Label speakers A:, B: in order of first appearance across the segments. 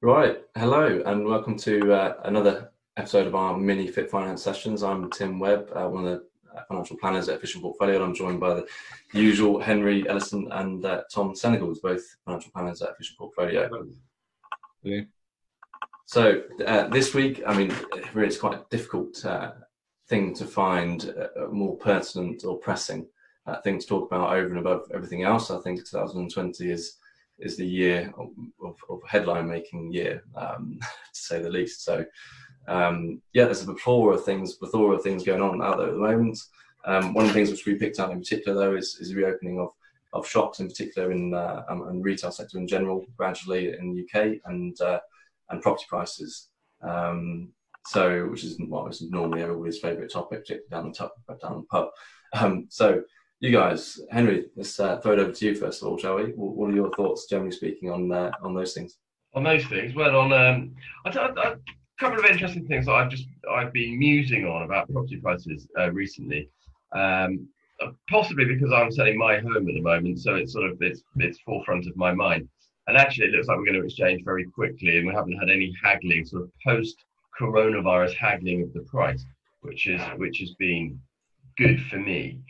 A: Right, hello, and welcome to uh, another episode of our mini Fit Finance sessions. I'm Tim Webb, uh, one of the financial planners at Efficient Portfolio, and I'm joined by the usual Henry Ellison and uh, Tom Senegals, both financial planners at Efficient Portfolio.
B: Yeah.
A: So uh, this week, I mean, really, it's quite a difficult uh, thing to find a more pertinent or pressing uh, thing to talk about over and above everything else. I think 2020 is is the year of, of, headline making year, um, to say the least. So, um, yeah, there's a plethora of things, plethora of things going on out there at the moment. Um, one of the things which we picked out in particular, though, is, is the reopening of, of shops, in particular in uh, um, and retail sector in general, gradually in the UK, and uh, and property prices. Um, so, which is what well, normally everybody's favourite topic, particularly down the top, down the pub. Um, so, you guys, Henry, let's uh, throw it over to you first of all, shall we? What are your thoughts, generally speaking, on uh, on those things?
C: On those things, well, on um, a couple of interesting things that I've just I've been musing on about property prices uh, recently. Um, possibly because I'm selling my home at the moment, so it's sort of it's it's forefront of my mind. And actually, it looks like we're going to exchange very quickly, and we haven't had any haggling, sort of post coronavirus haggling of the price, which is which has been good for me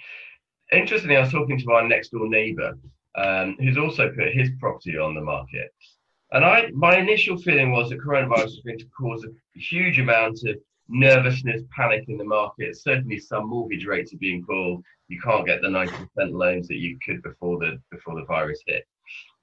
C: interestingly, I was talking to our next door neighbour, um, who's also put his property on the market. And I, my initial feeling was that coronavirus was going to cause a huge amount of nervousness, panic in the market. Certainly, some mortgage rates are being pulled. You can't get the 90% loans that you could before the before the virus hit.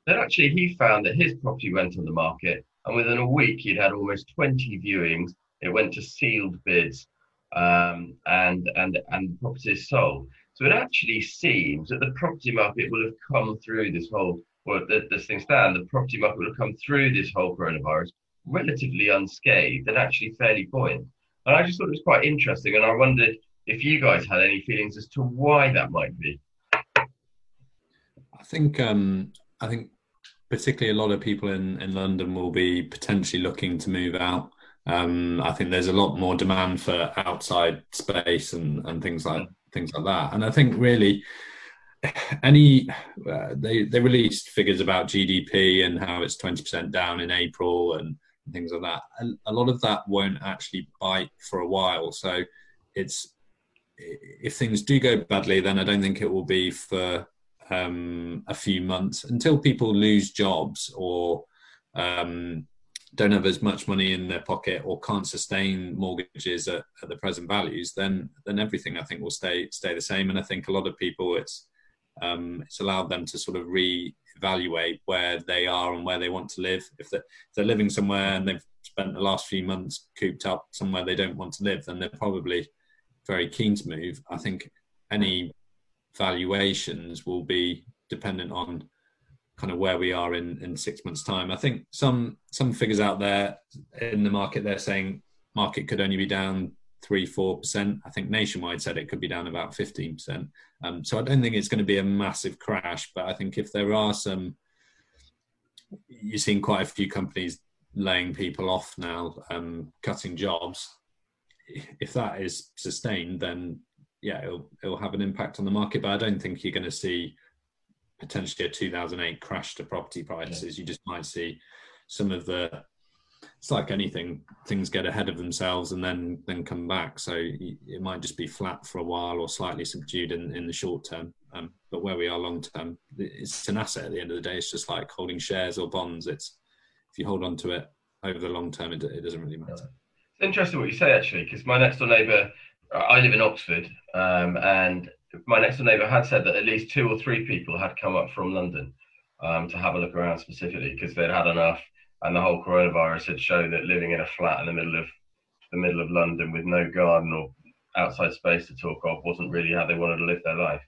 C: Then actually, he found that his property went on the market, and within a week, he'd had almost 20 viewings. It went to sealed bids, um, and and and properties sold. So it actually seems that the property market will have come through this whole, or this thing stand, the property market will have come through this whole coronavirus relatively unscathed and actually fairly buoyant. And I just thought it was quite interesting, and I wondered if you guys had any feelings as to why that might be.
B: I think um, I think particularly a lot of people in, in London will be potentially looking to move out. Um, I think there's a lot more demand for outside space and, and things like things like that. And I think really any uh, they they released figures about GDP and how it's twenty percent down in April and things like that. A, a lot of that won't actually bite for a while. So it's if things do go badly, then I don't think it will be for um, a few months until people lose jobs or um, don't have as much money in their pocket or can't sustain mortgages at, at, the present values, then then everything I think will stay stay the same. And I think a lot of people it's um, it's allowed them to sort of re-evaluate where they are and where they want to live. If they're, if they're living somewhere and they've spent the last few months cooped up somewhere they don't want to live, then they're probably very keen to move. I think any valuations will be dependent on kind of where we are in in six months time. I think some some figures out there in the market they're saying market could only be down three four percent. I think nationwide said it could be down about 15 percent. Um, so i don't think it's going to be a massive crash but i think if there are some you've seen quite a few companies laying people off now um, cutting jobs. If that is sustained then yeah it'll, it'll have an impact on the market but i don't think you're going to see potentially a 2008 crash to property prices. Yeah. You just might see some of the. It's like anything; things get ahead of themselves and then then come back. So it might just be flat for a while or slightly subdued in, in the short term. Um, but where we are long term, it's an asset at the end of the day. It's just like holding shares or bonds. It's if you hold on to it over the long term, it, it doesn't really matter.
C: It's interesting what you say actually, because my next door neighbour, I live in Oxford, um, and my next door neighbour had said that at least two or three people had come up from London um, to have a look around specifically because they'd had enough, and the whole coronavirus had shown that living in a flat in the middle of the middle of London with no garden or outside space to talk of wasn't really how they wanted to live their life.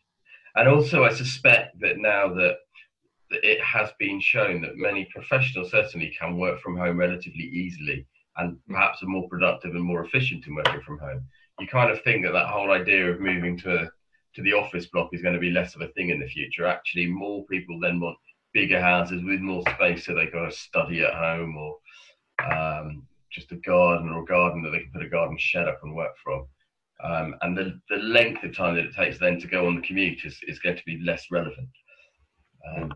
C: And also, I suspect that now that it has been shown that many professionals certainly can work from home relatively easily and perhaps are more productive and more efficient in working from home. You kind of think that that whole idea of moving to to the office block is going to be less of a thing in the future. Actually, more people then want bigger houses with more space so they can study at home or um, just a garden or a garden that they can put a garden shed up and work from. Um, and the, the length of time that it takes then to go on the commute is, is going to be less relevant. Um,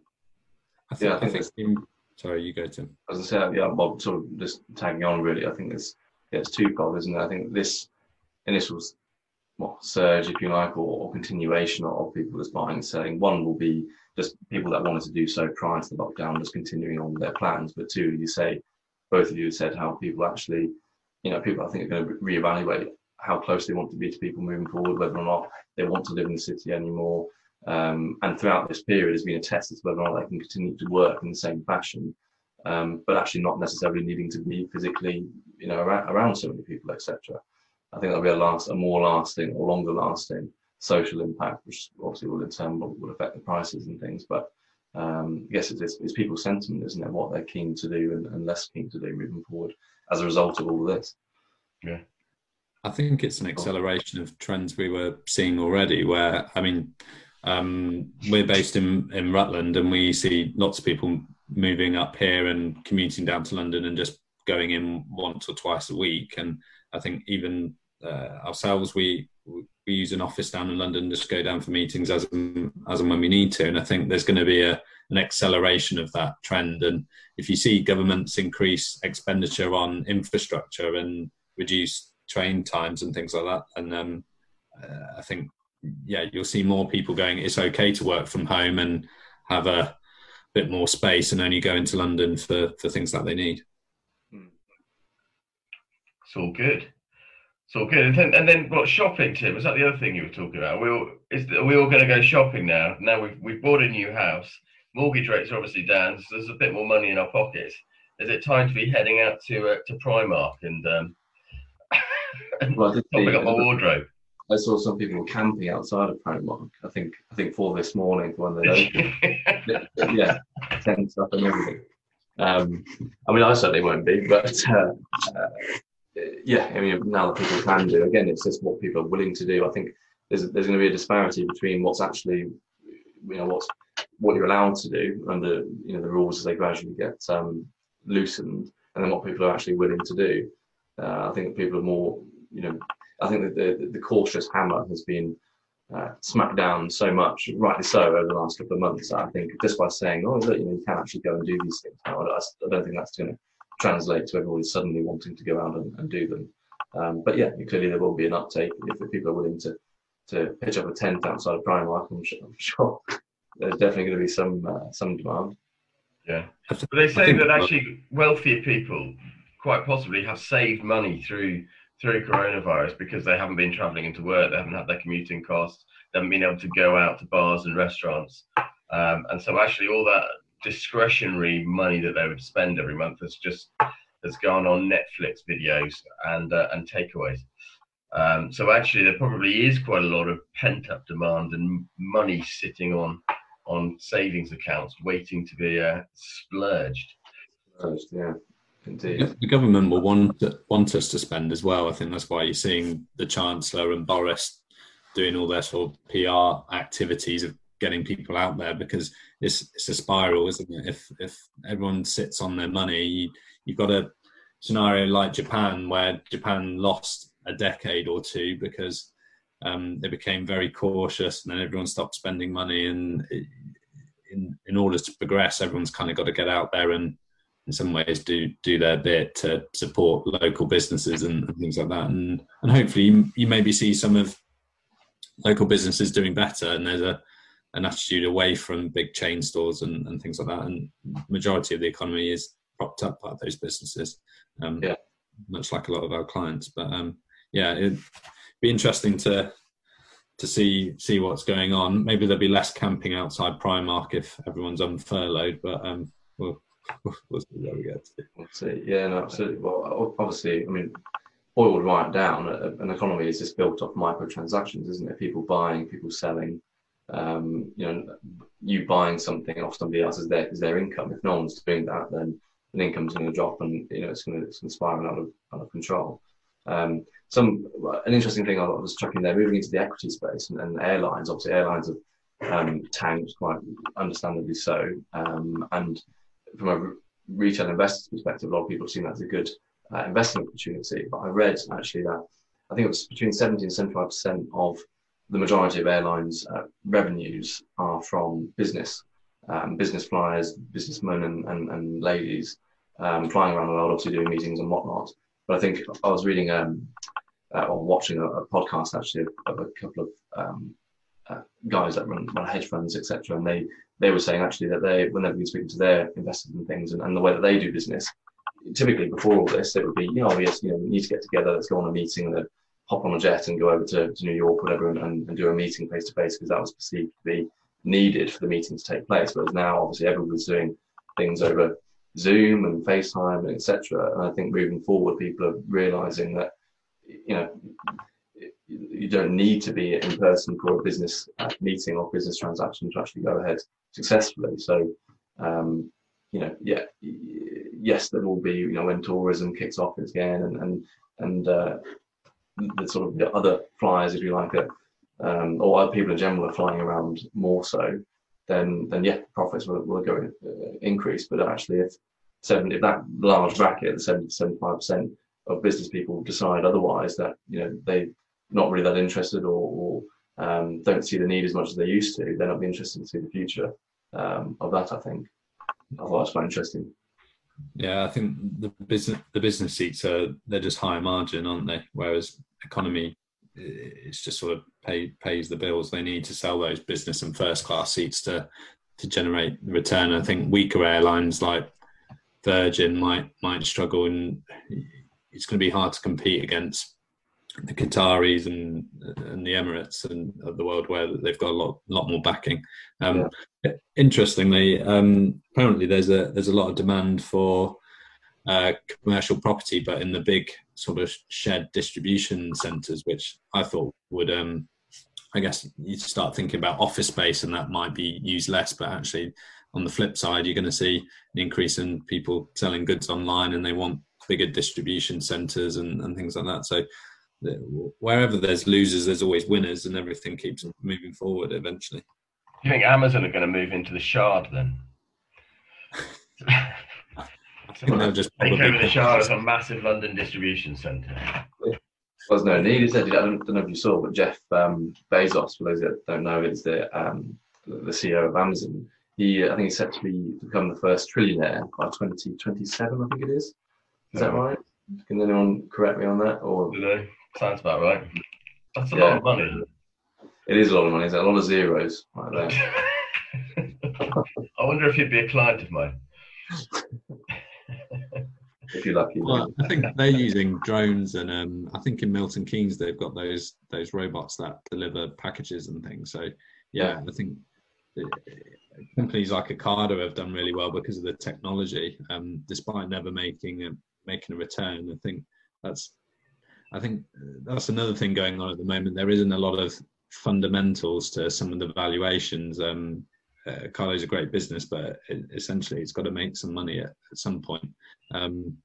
B: I think, yeah, I think, I think Sorry, you go, Tim.
A: As I said, yeah, well, sort of just tagging on really, I think there's yeah, it's twofold, isn't it? I think this initial well, surge, if you like, or, or continuation of people just buying and selling. One will be just people that wanted to do so prior to the lockdown, just continuing on their plans. But two, you say, both of you said how people actually, you know, people I think are going to reevaluate how close they want to be to people moving forward, whether or not they want to live in the city anymore. Um, and throughout this period has been a test as to whether or not they can continue to work in the same fashion, um, but actually not necessarily needing to be physically, you know, around, around so many people, etc. I think there'll be a last, a more lasting or longer lasting social impact, which obviously will in turn will, will affect the prices and things. But um, I guess it's, it's, people's sentiment, isn't it? What they're keen to do and, and less keen to do moving forward as a result of all this.
C: Yeah.
B: I think it's an acceleration of trends we were seeing already. Where I mean, um, we're based in in Rutland, and we see lots of people moving up here and commuting down to London and just going in once or twice a week. And I think even uh, ourselves, we we use an office down in London, just go down for meetings as and, as and when we need to. And I think there's going to be a an acceleration of that trend. And if you see governments increase expenditure on infrastructure and reduce train times and things like that. And um, uh, I think, yeah, you'll see more people going, it's okay to work from home and have a bit more space and only go into London for, for things that they need.
C: Hmm. It's all good. It's all good. And then, and then what shopping, Tim? Was that the other thing you were talking about? We all, is, are we all going to go shopping now? Now we've, we've bought a new house. Mortgage rates are obviously down, so there's a bit more money in our pockets. Is it time to be heading out to uh, to Primark and um, well, I topping up my wardrobe.
A: I saw some people camping outside of Primark. I think I think for this morning when they opened. yeah, tents up and everything. Um, I mean, I certainly won't be, but uh, uh, yeah, I mean, now that people can do again, it's just what people are willing to do. I think there's there's going to be a disparity between what's actually, you know, what's what you're allowed to do under you know the rules as they gradually get um, loosened, and then what people are actually willing to do. Uh, I think people are more you know, I think that the, the cautious hammer has been uh, smacked down so much, rightly so, over the last couple of months. I think just by saying, oh, look, you know, you can actually go and do these things I, I don't think that's going to translate to everybody suddenly wanting to go out and, and do them. Um, but yeah, clearly there will be an uptake if the people are willing to to pitch up a tent outside of Primark. I'm sure, I'm sure there's definitely going to be some uh, some demand.
C: Yeah, but they say that actually wealthier people quite possibly have saved money through through coronavirus because they haven't been traveling into work, they haven't had their commuting costs, they haven't been able to go out to bars and restaurants. Um, and so actually all that discretionary money that they would spend every month has just has gone on Netflix videos and uh, and takeaways. Um, so actually there probably is quite a lot of pent up demand and money sitting on on savings accounts waiting to be uh, splurged.
A: Yeah. Indeed.
B: The government will want want us to spend as well. I think that's why you're seeing the Chancellor and Boris doing all their sort of PR activities of getting people out there because it's it's a spiral, isn't it? If if everyone sits on their money, you, you've got a scenario like Japan where Japan lost a decade or two because um, they became very cautious and then everyone stopped spending money and in in order to progress, everyone's kind of got to get out there and in some ways do do their bit to support local businesses and, and things like that and and hopefully you, you, maybe see some of local businesses doing better and there's a an attitude away from big chain stores and, and things like that and majority of the economy is propped up by those businesses um,
A: yeah
B: much like a lot of our clients but um, yeah it'd be interesting to to see see what's going on maybe there'll be less camping outside primark if everyone's on furloughed but um, we'll we'll see where we get to.
A: We'll see. Yeah, no, absolutely. Well, obviously, I mean, boiled right down, an economy is just built off microtransactions, isn't it? People buying, people selling. Um, you know, you buying something off somebody else is their is their income. If no one's doing that, then an income's going to drop, and you know it's going to it's going to spiral out of out of control. Um, some an interesting thing I was checking there, moving into the equity space and, and airlines. Obviously, airlines have um, tanked quite understandably so, um, and from a retail investor's perspective, a lot of people have seen that as a good uh, investment opportunity. But I read actually that I think it was between 70 and 75 percent of the majority of airlines' uh, revenues are from business um, business flyers, businessmen and, and, and ladies um, flying around the world, obviously doing meetings and whatnot. But I think I was reading um, uh, or watching a, a, podcast actually of, a couple of um, uh, guys that run, run hedge funds, etc. And they they were saying actually that they when they've been speaking to their investors and things and, and the way that they do business, typically before all this, it would be, you know, yes, you know, we need to get together, let's go on a meeting, hop on a jet and go over to, to New York, or whatever, and, and, do a meeting face to face because that was perceived to be needed for the meeting to take place. Whereas now, obviously, everyone's doing things over Zoom and FaceTime and etc. And I think moving forward, people are realizing that, you know, you don't need to be in person for a business uh, meeting or business transaction to actually go ahead successfully. So, um, you know, yeah, yes, there will be, you know, when tourism kicks off again and and and uh, the sort of the other flyers, if you like it, um, or other people in general are flying around more so, then then yeah, profits will, will go in, uh, increase. But actually, if seven, if that large bracket, the 70 75 percent of business people decide otherwise, that you know they not really that interested or, or um, don't see the need as much as they used to, then I'll be interested to see the future um, of that. I think. I thought it's quite interesting.
B: Yeah, I think the business the business seats are they're just higher margin, aren't they? Whereas economy, it's just sort of pay pays the bills. They need to sell those business and first class seats to to generate return. I think weaker airlines like Virgin might might struggle, and it's going to be hard to compete against the Qataris and and the Emirates and of the world where they've got a lot lot more backing. Um, yeah. Interestingly, um, apparently there's a there's a lot of demand for uh, commercial property, but in the big sort of shared distribution centres, which I thought would, um, I guess, you start thinking about office space, and that might be used less. But actually, on the flip side, you're going to see an increase in people selling goods online, and they want bigger distribution centres and, and things like that. So wherever there's losers, there's always winners, and everything keeps moving forward eventually.
C: Do you think Amazon are going to move into the Shard then? I think they'll just take over the Shard as a massive London distribution centre.
A: There's no need, is there? I don't, don't, know if you saw, but Jeff um, Bezos, for those that don't know, is the um, the CEO of Amazon. He, I think, he's set to be become the first trillionaire by 2027. I think it is. Is yeah. that right? Can anyone correct me on that? Or
C: Sounds about right. That's a yeah. lot of money.
A: It is a lot of money. It's a lot of zeros right
C: there. I wonder if he'd be a client of mine.
A: if you're lucky.
B: Well, I think they're using drones, and um, I think in Milton Keynes they've got those those robots that deliver packages and things. So yeah, I think companies like Ocado have done really well because of the technology, um, despite never making a making a return. I think that's I think that's another thing going on at the moment. There isn't a lot of fundamentals to some of the valuations. Um, uh, Ocado's a great business, but it, essentially it's got to make some money at, at some point. Um,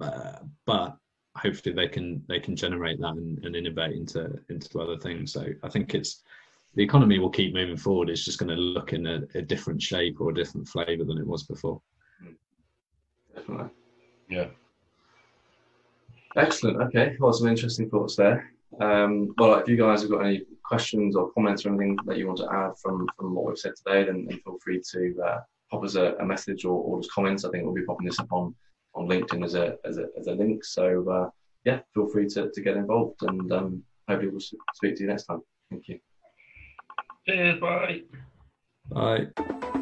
B: uh, but hopefully they can they can generate that and, and, innovate into into other things. So I think it's the economy will keep moving forward. It's just going to look in a, a different shape or a different flavour than it was before.
A: Definitely.
C: Yeah.
A: Excellent. Okay. Well, some interesting thoughts there. Um, well, if you guys have got any questions or comments or anything that you want to add from, from what we've said today, then, then feel free to uh, pop us a, a message or, or, just comments. I think we'll be popping this up on, on LinkedIn as a, as a, as a link. So, uh, yeah, feel free to, to get involved and um, hopefully we'll speak to you next time. Thank you.
C: Cheers. Bye.
B: Bye.